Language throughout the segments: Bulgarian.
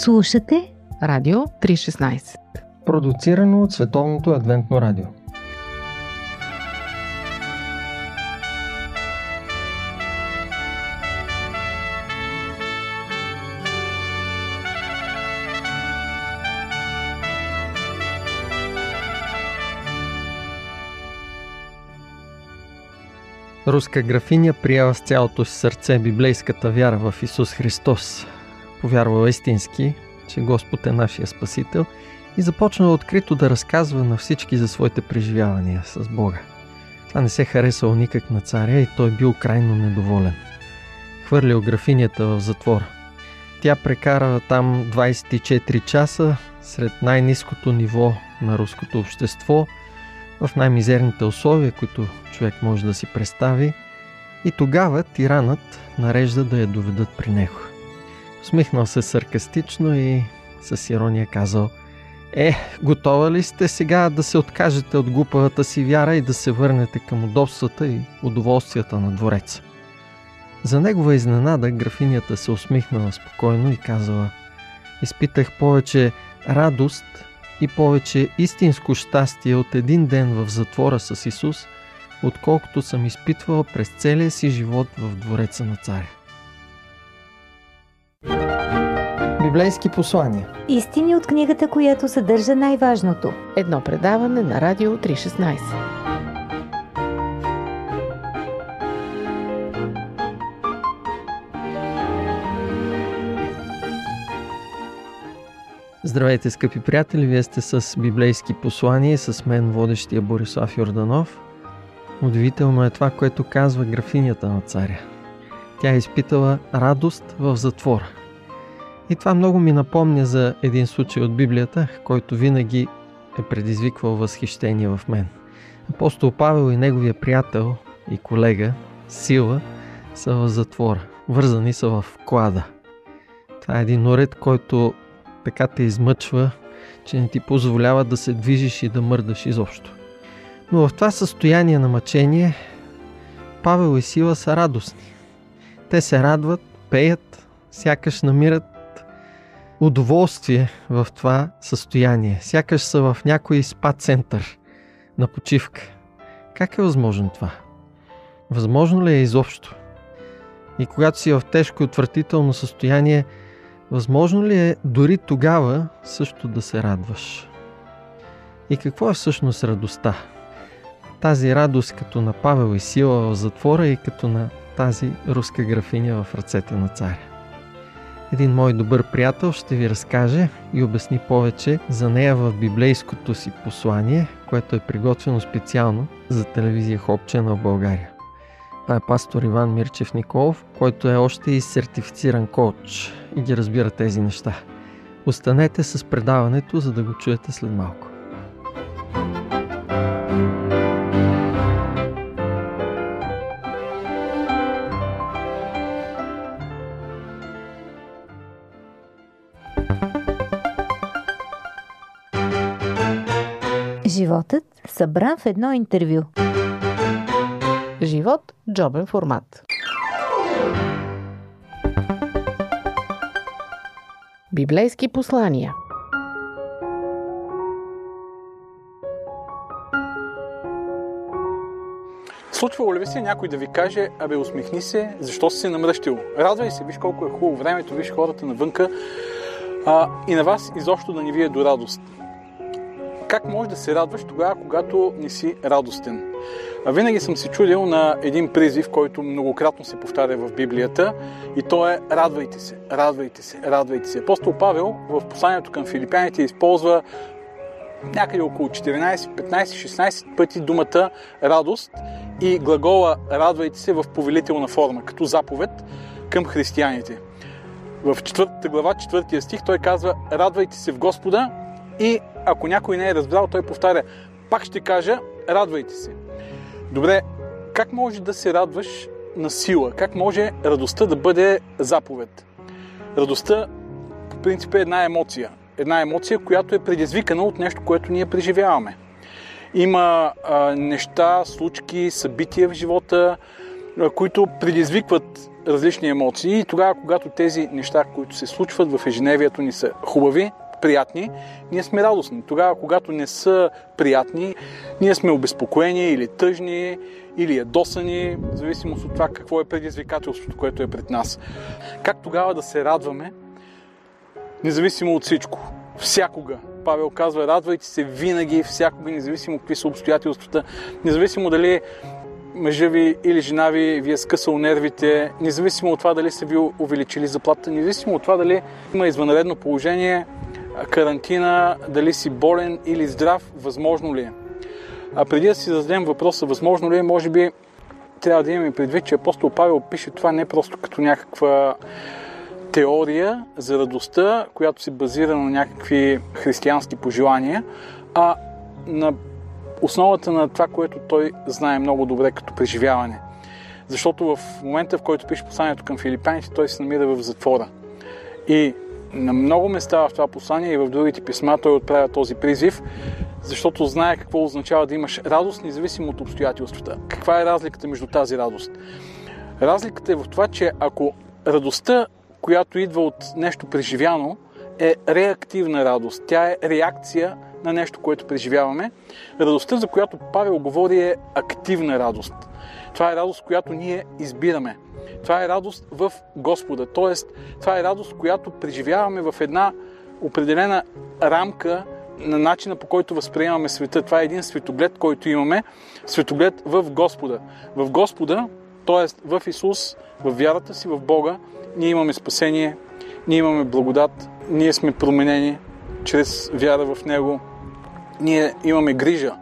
Слушате Радио 316 Продуцирано от Световното адвентно радио Руска графиня приела с цялото си сърце библейската вяра в Исус Христос. Повярвала истински, че Господ е нашия Спасител и започнала открито да разказва на всички за своите преживявания с Бога. Това не се харесало никак на царя и той бил крайно недоволен. Хвърлил графинята в затвора. Тя прекара там 24 часа сред най-низкото ниво на руското общество – в най-мизерните условия, които човек може да си представи, и тогава тиранът нарежда да я доведат при него. Усмихнал се саркастично и с ирония казал Е, готова ли сте сега да се откажете от глупавата си вяра и да се върнете към удобствата и удоволствията на двореца? За негова изненада графинята се усмихнала спокойно и казала Изпитах повече радост и повече истинско щастие от един ден в затвора с Исус, отколкото съм изпитвал през целия си живот в двореца на царя. Библейски послания Истини от книгата, която съдържа най-важното. Едно предаване на Радио 316 Здравейте, скъпи приятели! Вие сте с библейски послания с мен, водещия Борислав Йорданов. Удивително е това, което казва графинята на царя. Тя е изпитала радост в затвора. И това много ми напомня за един случай от Библията, който винаги е предизвиквал възхищение в мен. Апостол Павел и неговия приятел и колега Сила са в затвора. Вързани са в клада. Това е един уред, който така те измъчва, че не ти позволява да се движиш и да мърдаш изобщо. Но в това състояние на мъчение Павел и Сила са радостни. Те се радват, пеят, сякаш намират удоволствие в това състояние. Сякаш са в някой спа център на почивка. Как е възможно това? Възможно ли е изобщо? И когато си в тежко и отвратително състояние, Възможно ли е дори тогава също да се радваш? И какво е всъщност радостта? Тази радост като на Павел и Сила в затвора и като на тази руска графиня в ръцете на царя. Един мой добър приятел ще ви разкаже и обясни повече за нея в библейското си послание, което е приготвено специално за телевизия Хопче в България. Това е пастор Иван Мирчев Николов, който е още и сертифициран коуч и ги разбира тези неща. Останете с предаването, за да го чуете след малко. Животът събран в едно интервю. Живот – джобен формат. Библейски послания Случвало ли ви се някой да ви каже, абе усмихни се, защо си се намръщил? Радвай се, виж колко е хубаво времето, виж хората навънка а, и на вас изобщо да ни ви е до радост. Как можеш да се радваш тогава, когато не си радостен? Винаги съм се чудил на един призив, който многократно се повтаря в Библията и то е радвайте се, радвайте се, радвайте се. Апостол Павел в посланието към филипяните използва някъде около 14, 15, 16 пъти думата радост и глагола радвайте се в повелителна форма, като заповед към християните. В 4 глава, 4 стих той казва радвайте се в Господа и ако някой не е разбрал, той повтаря пак ще кажа радвайте се. Добре, как може да се радваш на сила? Как може радостта да бъде заповед? Радостта, по принцип, е една емоция. Една емоция, която е предизвикана от нещо, което ние преживяваме. Има а, неща, случки, събития в живота, които предизвикват различни емоции и тогава, когато тези неща, които се случват в ежедневието ни са хубави, приятни, ние сме радостни. Тогава, когато не са приятни, ние сме обезпокоени или тъжни, или ядосани, в зависимост от това какво е предизвикателството, което е пред нас. Как тогава да се радваме, независимо от всичко? Всякога. Павел казва, радвайте се винаги, всякога, независимо какви са обстоятелствата, независимо дали мъжа ви или жена ви ви е скъсал нервите, независимо от това дали са ви увеличили заплата, независимо от това дали има извънредно положение, карантина, дали си болен или здрав, възможно ли е. А преди да си зададем въпроса, възможно ли е, може би трябва да имаме предвид, че апостол Павел пише това не просто като някаква теория за радостта, която се базира на някакви християнски пожелания, а на основата на това, което той знае много добре като преживяване. Защото в момента, в който пише посланието към филипяните, той се намира в затвора. И на много места в това послание и в другите писма той отправя този призив, защото знае какво означава да имаш радост, независимо от обстоятелствата. Каква е разликата между тази радост? Разликата е в това, че ако радостта, която идва от нещо преживяно, е реактивна радост. Тя е реакция на нещо, което преживяваме. Радостта, за която Павел говори, е активна радост. Това е радост, която ние избираме. Това е радост в Господа. Тоест, това е радост, която преживяваме в една определена рамка на начина по който възприемаме света. Това е един светоглед, който имаме. Светоглед в Господа. В Господа, т.е. в Исус, в вярата си в Бога, ние имаме спасение, ние имаме благодат, ние сме променени чрез вяра в Него. Ние имаме грижа,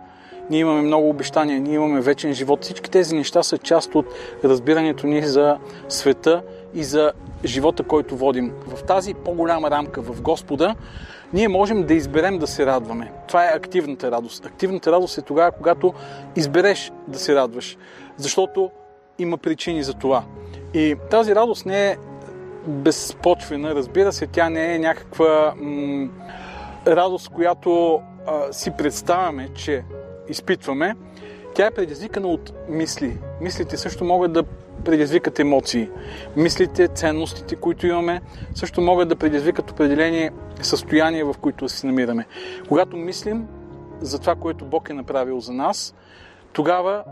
ние имаме много обещания, ние имаме вечен живот. Всички тези неща са част от разбирането ни за света и за живота, който водим. В тази по-голяма рамка в Господа, ние можем да изберем да се радваме. Това е активната радост. Активната радост е тогава, когато избереш да се радваш, защото има причини за това. И тази радост не е безпочвена, разбира се, тя не е някаква м- радост, която а, си представяме, че изпитваме, тя е предизвикана от мисли. Мислите също могат да предизвикат емоции. Мислите, ценностите, които имаме, също могат да предизвикат определени състояния, в които се намираме. Когато мислим за това, което Бог е направил за нас, тогава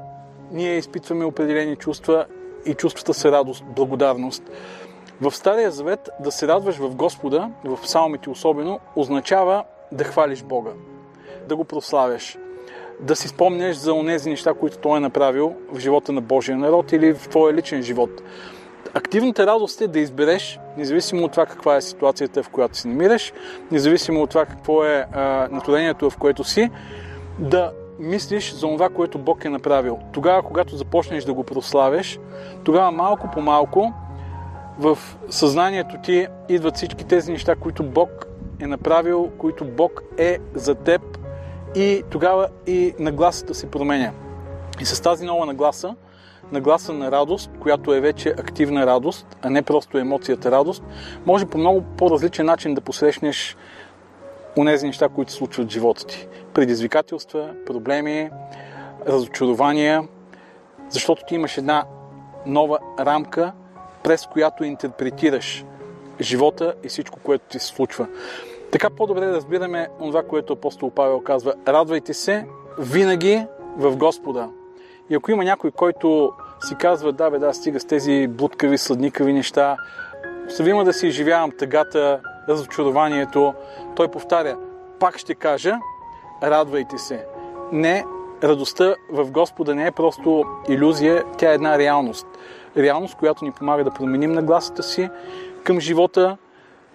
ние изпитваме определени чувства и чувствата са радост, благодарност. В Стария Завет да се радваш в Господа, в псалмите особено, означава да хвалиш Бога, да го прославяш, да си спомняш за онези неща, които Той е направил в живота на Божия народ или в твоя личен живот. Активната радост е да избереш, независимо от това каква е ситуацията, в която се намираш, независимо от това какво е а, натворението, в което си, да мислиш за това, което Бог е направил. Тогава, когато започнеш да го прославяш, тогава малко по малко в съзнанието ти идват всички тези неща, които Бог е направил, които Бог е за теб и тогава и нагласата се променя. И с тази нова нагласа, нагласа на радост, която е вече активна радост, а не просто емоцията радост, може по много по-различен начин да посрещнеш онези неща, които се случват в живота ти. Предизвикателства, проблеми, разочарования, защото ти имаш една нова рамка, през която интерпретираш живота и всичко, което ти се случва. Така по-добре разбираме това, което апостол Павел казва. Радвайте се винаги в Господа. И ако има някой, който си казва, да бе, да, стига с тези блудкави, сладникави неща, Съвима да си изживявам тъгата, разочарованието, той повтаря, пак ще кажа, радвайте се. Не, радостта в Господа не е просто иллюзия, тя е една реалност. Реалност, която ни помага да променим нагласата си към живота,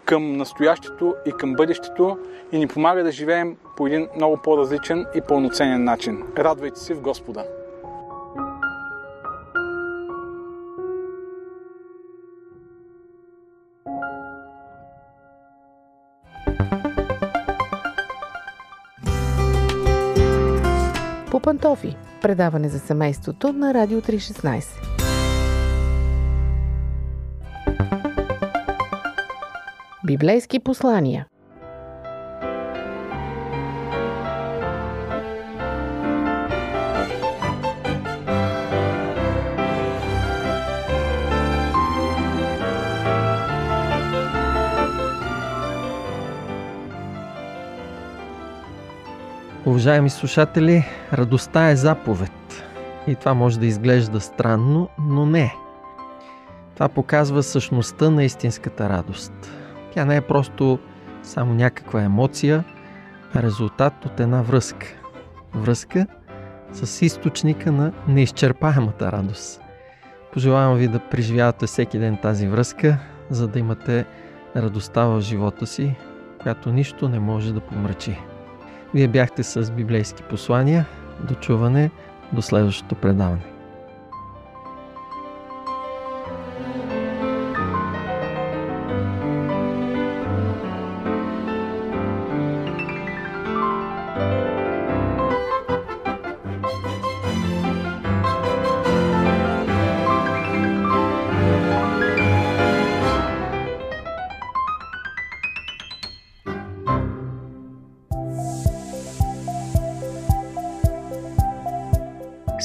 към настоящето и към бъдещето и ни помага да живеем по един много по-различен и пълноценен начин. Радвайте се в Господа! По пантофи. Предаване за семейството на Радио 316. Библейски послания. Уважаеми слушатели, радостта е заповед. И това може да изглежда странно, но не. Това показва същността на истинската радост тя не е просто само някаква емоция, а резултат от една връзка. Връзка с източника на неизчерпаемата радост. Пожелавам ви да преживявате всеки ден тази връзка, за да имате радостта в живота си, която нищо не може да помрачи. Вие бяхте с библейски послания. До чуване, до следващото предаване.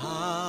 Ah.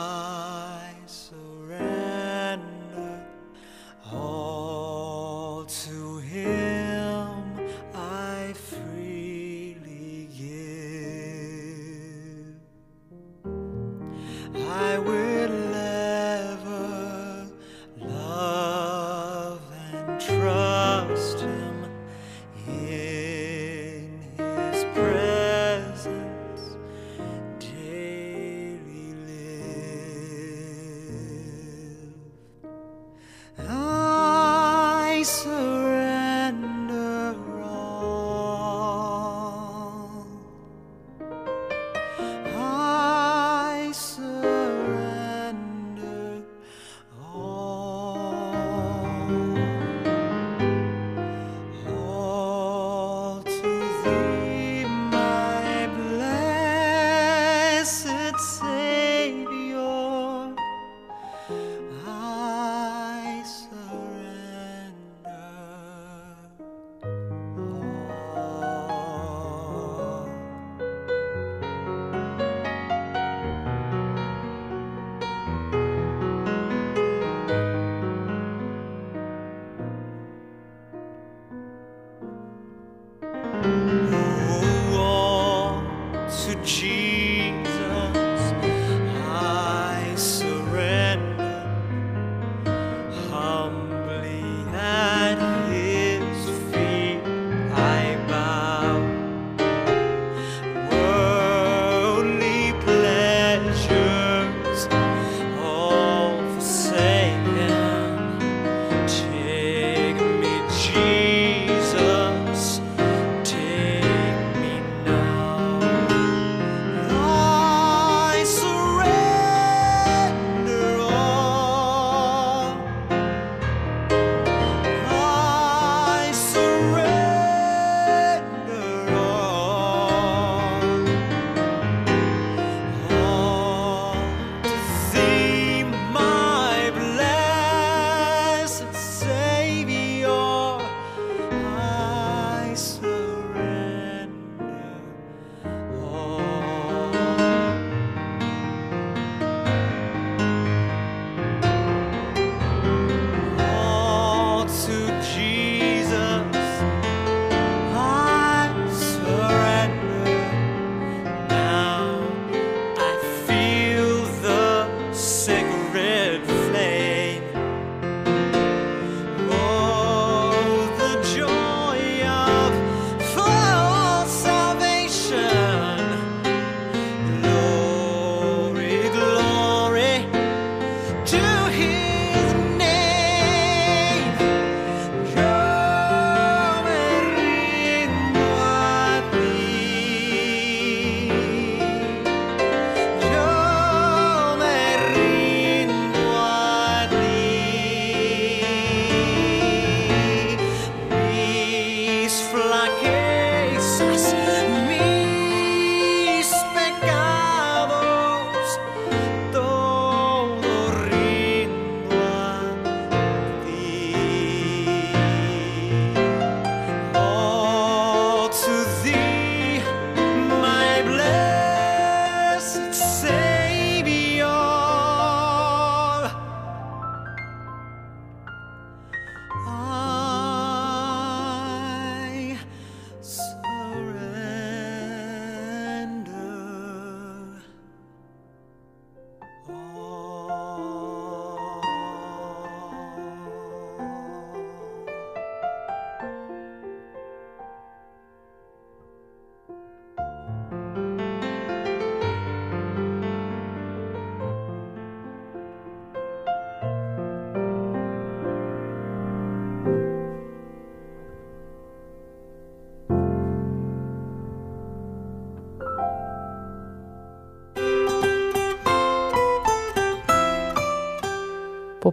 По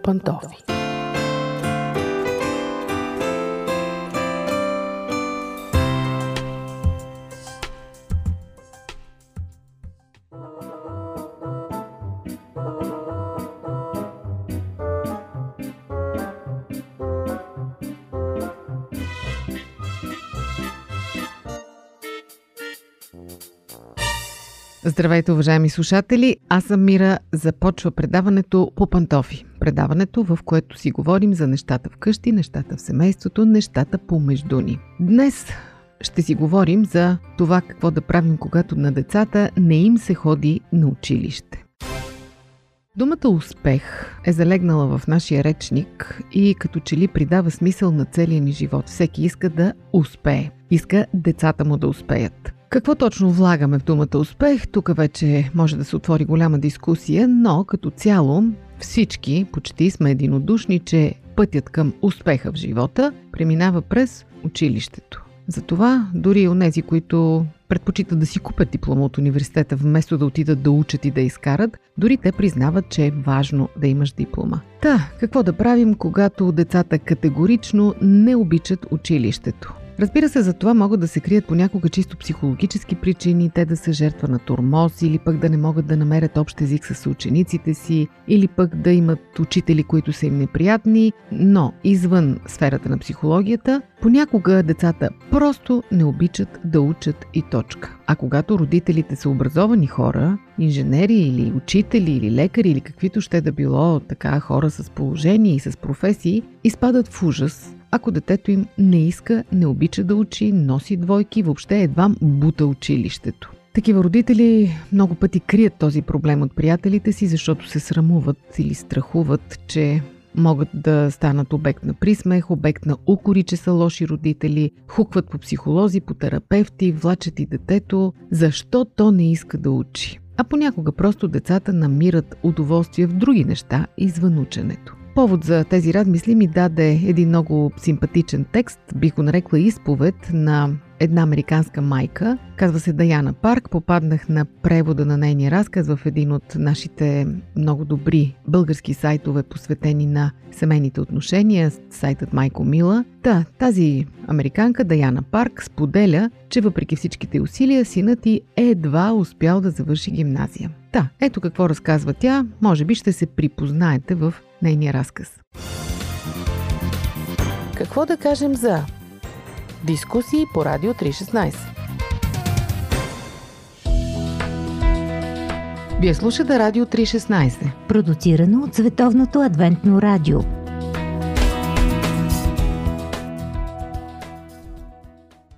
Здравейте, уважаеми слушатели! Аз съм Мира. Започва предаването по пантофи. Предаването, в което си говорим за нещата вкъщи, нещата в семейството, нещата помежду ни. Днес ще си говорим за това какво да правим, когато на децата не им се ходи на училище. Думата успех е залегнала в нашия речник и като че ли придава смисъл на целия ни живот. Всеки иска да успее. Иска децата му да успеят. Какво точно влагаме в думата успех? Тук вече може да се отвори голяма дискусия, но като цяло всички почти сме единодушни, че пътят към успеха в живота преминава през училището. Затова дори и онези, които предпочитат да си купят диплома от университета, вместо да отидат да учат и да изкарат, дори те признават, че е важно да имаш диплома. Та, какво да правим, когато децата категорично не обичат училището? Разбира се, за това могат да се крият понякога чисто психологически причини, те да са жертва на тормоз или пък да не могат да намерят общ език с учениците си, или пък да имат учители, които са им неприятни, но извън сферата на психологията, понякога децата просто не обичат да учат и точка. А когато родителите са образовани хора, инженери или учители или лекари или каквито ще да било така хора с положение и с професии, изпадат в ужас, ако детето им не иска, не обича да учи, носи двойки, въобще едва бута училището. Такива родители много пъти крият този проблем от приятелите си, защото се срамуват или страхуват, че могат да станат обект на присмех, обект на укори, че са лоши родители, хукват по психолози, по терапевти, влачат и детето, защо то не иска да учи. А понякога просто децата намират удоволствие в други неща извън ученето. Повод за тези размисли ми даде един много симпатичен текст, бих го нарекла изповед на една американска майка. Казва се Даяна Парк. Попаднах на превода на нейния разказ в един от нашите много добри български сайтове, посветени на семейните отношения, сайтът Майко Мила. Та, тази американка Даяна Парк споделя, че въпреки всичките усилия, синът и едва успял да завърши гимназия. Та, ето какво разказва тя. Може би ще се припознаете в нейния разказ. Какво да кажем за дискусии по Радио 316? Вие слушате Радио 316. Продуцирано от Световното адвентно радио.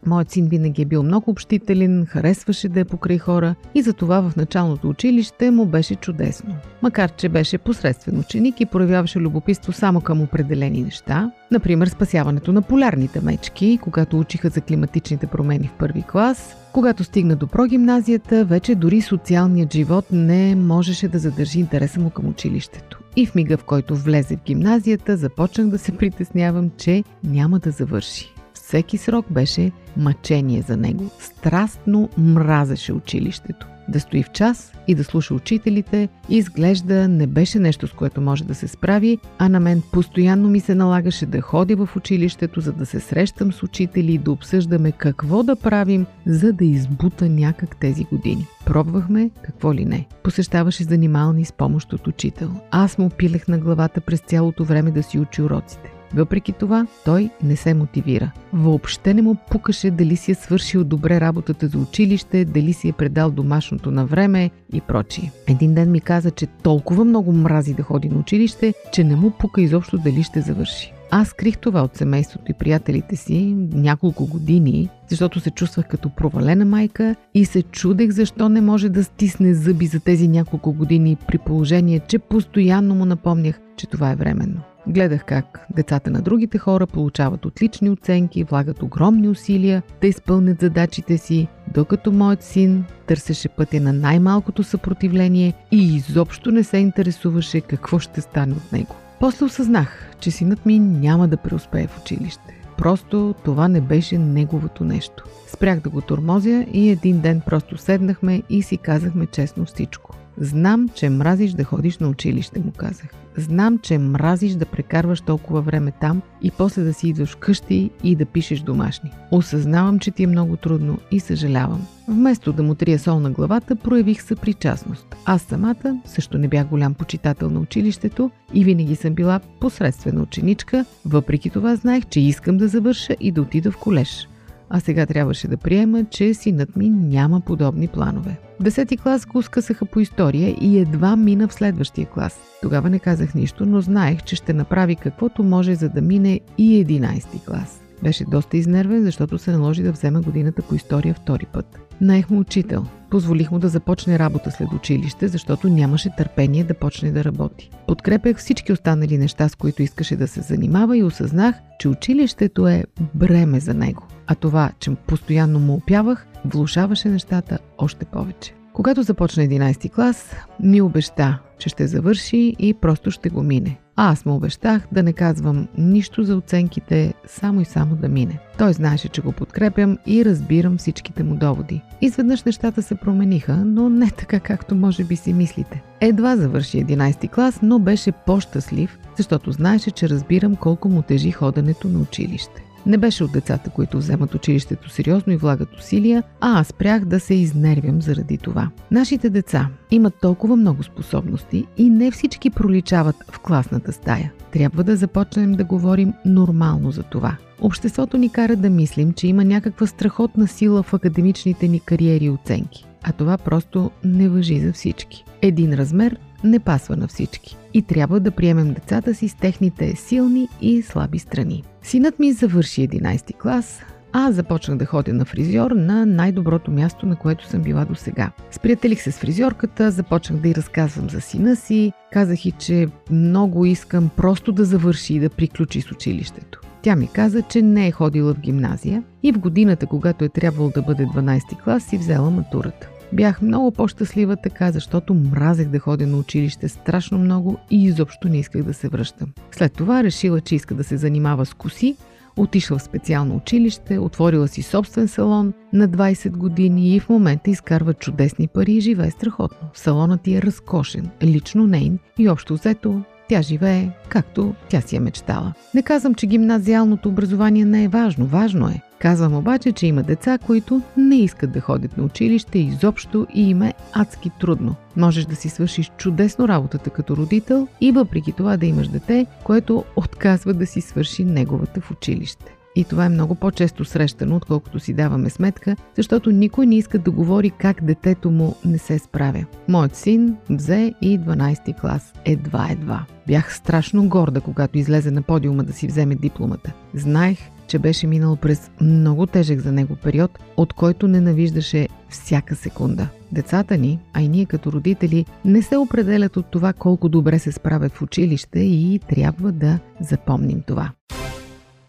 Моят син винаги е бил много общителен, харесваше да е покрай хора и затова в началното училище му беше чудесно. Макар, че беше посредствен ученик и проявяваше любопитство само към определени неща, например спасяването на полярните мечки, когато учиха за климатичните промени в първи клас, когато стигна до прогимназията, вече дори социалният живот не можеше да задържи интереса му към училището. И в мига, в който влезе в гимназията, започнах да се притеснявам, че няма да завърши. Всеки срок беше мъчение за него. Страстно мразеше училището. Да стои в час и да слуша учителите, изглежда не беше нещо, с което може да се справи, а на мен постоянно ми се налагаше да ходя в училището, за да се срещам с учители и да обсъждаме какво да правим, за да избута някак тези години. Пробвахме какво ли не. Посещаваше занимални с помощ от учител. Аз му пилех на главата през цялото време да си учи уроците. Въпреки това, той не се мотивира. Въобще не му пукаше дали си е свършил добре работата за училище, дали си е предал домашното на време и прочие. Един ден ми каза, че толкова много мрази да ходи на училище, че не му пука изобщо дали ще завърши. Аз скрих това от семейството и приятелите си няколко години, защото се чувствах като провалена майка и се чудех защо не може да стисне зъби за тези няколко години при положение, че постоянно му напомнях, че това е временно. Гледах как децата на другите хора получават отлични оценки, влагат огромни усилия да изпълнят задачите си, докато моят син търсеше пътя на най-малкото съпротивление и изобщо не се интересуваше какво ще стане от него. После осъзнах, че синът ми няма да преуспее в училище. Просто това не беше неговото нещо. Спрях да го тормозя и един ден просто седнахме и си казахме честно всичко. Знам, че мразиш да ходиш на училище, му казах. Знам, че мразиш да прекарваш толкова време там и после да си идваш вкъщи и да пишеш домашни. Осъзнавам, че ти е много трудно и съжалявам. Вместо да му трия сол на главата, проявих съпричастност. Аз самата също не бях голям почитател на училището и винаги съм била посредствена ученичка, въпреки това знаех, че искам да завърша и да отида в колеж а сега трябваше да приема, че синът ми няма подобни планове. Десети клас го скъсаха по история и едва мина в следващия клас. Тогава не казах нищо, но знаех, че ще направи каквото може, за да мине и 11 клас. Беше доста изнервен, защото се наложи да взема годината по история втори път. Наех му учител. Позволих му да започне работа след училище, защото нямаше търпение да почне да работи. Подкрепях всички останали неща, с които искаше да се занимава и осъзнах, че училището е бреме за него. А това, че постоянно му опявах, влушаваше нещата още повече. Когато започна 11 клас, ми обеща, че ще завърши и просто ще го мине. А аз му обещах да не казвам нищо за оценките, само и само да мине. Той знаеше, че го подкрепям и разбирам всичките му доводи. Изведнъж нещата се промениха, но не така както може би си мислите. Едва завърши 11 клас, но беше по-щастлив, защото знаеше, че разбирам колко му тежи ходенето на училище. Не беше от децата, които вземат училището сериозно и влагат усилия, а аз спрях да се изнервям заради това. Нашите деца имат толкова много способности и не всички проличават в класната стая. Трябва да започнем да говорим нормално за това. Обществото ни кара да мислим, че има някаква страхотна сила в академичните ни кариери и оценки. А това просто не въжи за всички. Един размер не пасва на всички. И трябва да приемем децата си с техните силни и слаби страни. Синът ми завърши 11 клас, а започнах да ходя на фризьор на най-доброто място, на което съм била до сега. Сприятелих се с фризьорката, започнах да й разказвам за сина си, казах и, че много искам просто да завърши и да приключи с училището. Тя ми каза, че не е ходила в гимназия и в годината, когато е трябвало да бъде 12 клас, си взела матурата. Бях много по-щастлива така, защото мразех да ходя на училище страшно много и изобщо не исках да се връщам. След това решила, че иска да се занимава с коси, отишла в специално училище, отворила си собствен салон на 20 години и в момента изкарва чудесни пари и живее страхотно. Салонът ти е разкошен, лично нейн и общо взето тя живее както тя си е мечтала. Не казвам, че гимназиалното образование не е важно. Важно е. Казвам обаче, че има деца, които не искат да ходят на училище изобщо и им е адски трудно. Можеш да си свършиш чудесно работата като родител и въпреки това да имаш дете, което отказва да си свърши неговата в училище. И това е много по-често срещано, отколкото си даваме сметка, защото никой не иска да говори как детето му не се справя. Моят син взе и 12 клас. Едва-едва. Бях страшно горда, когато излезе на подиума да си вземе дипломата. Знаех, че беше минал през много тежък за него период, от който ненавиждаше всяка секунда. Децата ни, а и ние като родители, не се определят от това колко добре се справят в училище и трябва да запомним това.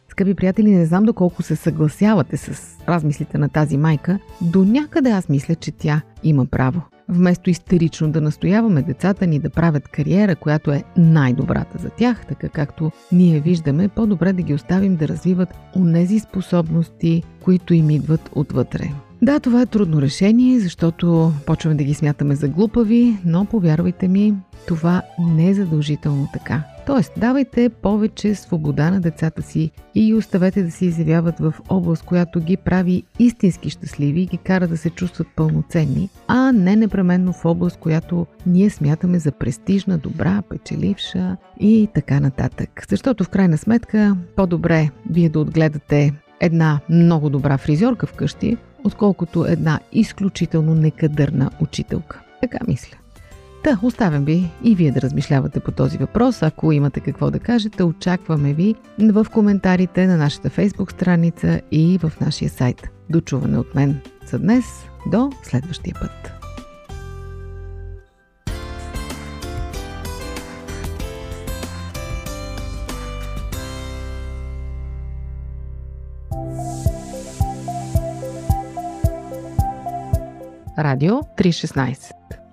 Скъпи приятели, не знам доколко се съгласявате с размислите на тази майка, до някъде аз мисля, че тя има право. Вместо истерично да настояваме децата ни да правят кариера, която е най-добрата за тях, така както ние виждаме, по-добре да ги оставим да развиват онези способности, които им идват отвътре. Да, това е трудно решение, защото почваме да ги смятаме за глупави, но повярвайте ми, това не е задължително така. Тоест, давайте повече свобода на децата си и оставете да се изявяват в област, която ги прави истински щастливи и ги кара да се чувстват пълноценни, а не непременно в област, която ние смятаме за престижна, добра, печеливша и така нататък. Защото в крайна сметка по-добре вие да отгледате една много добра фризьорка вкъщи, отколкото една изключително некадърна учителка. Така мисля. Та, оставям ви и вие да размишлявате по този въпрос. Ако имате какво да кажете, очакваме ви в коментарите на нашата фейсбук страница и в нашия сайт. Дочуване от мен за днес. До следващия път. Радио 316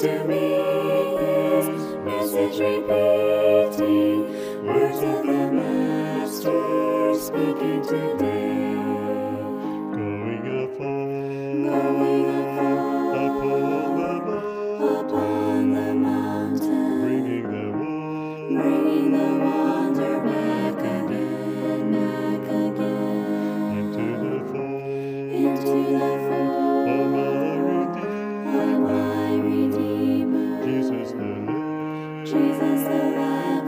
to me his message repeating words of the master speaking today.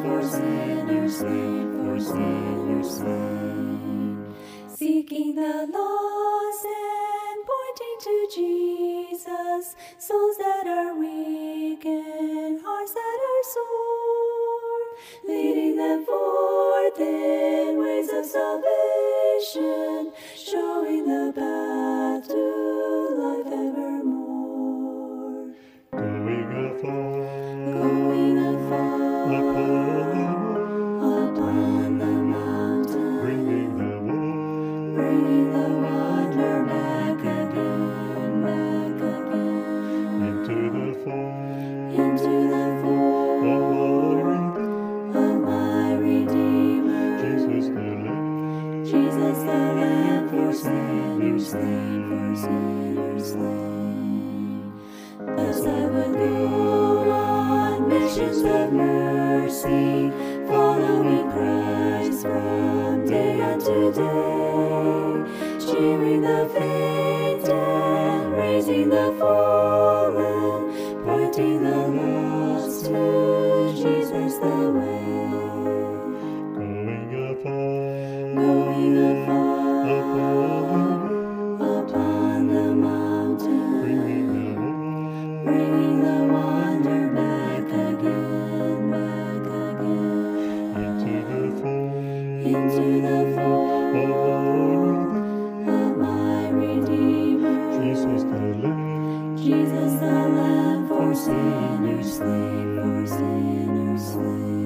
For sinners slain, for sinners slain. Seeking the lost and pointing to Jesus, souls that are weak and hearts that are sore, leading them forth in ways of salvation, showing the path to life slain, for sinners slain. Thus I would go on missions of mercy, following Christ from day unto day, cheering the faint sinners slain, for sinners slain.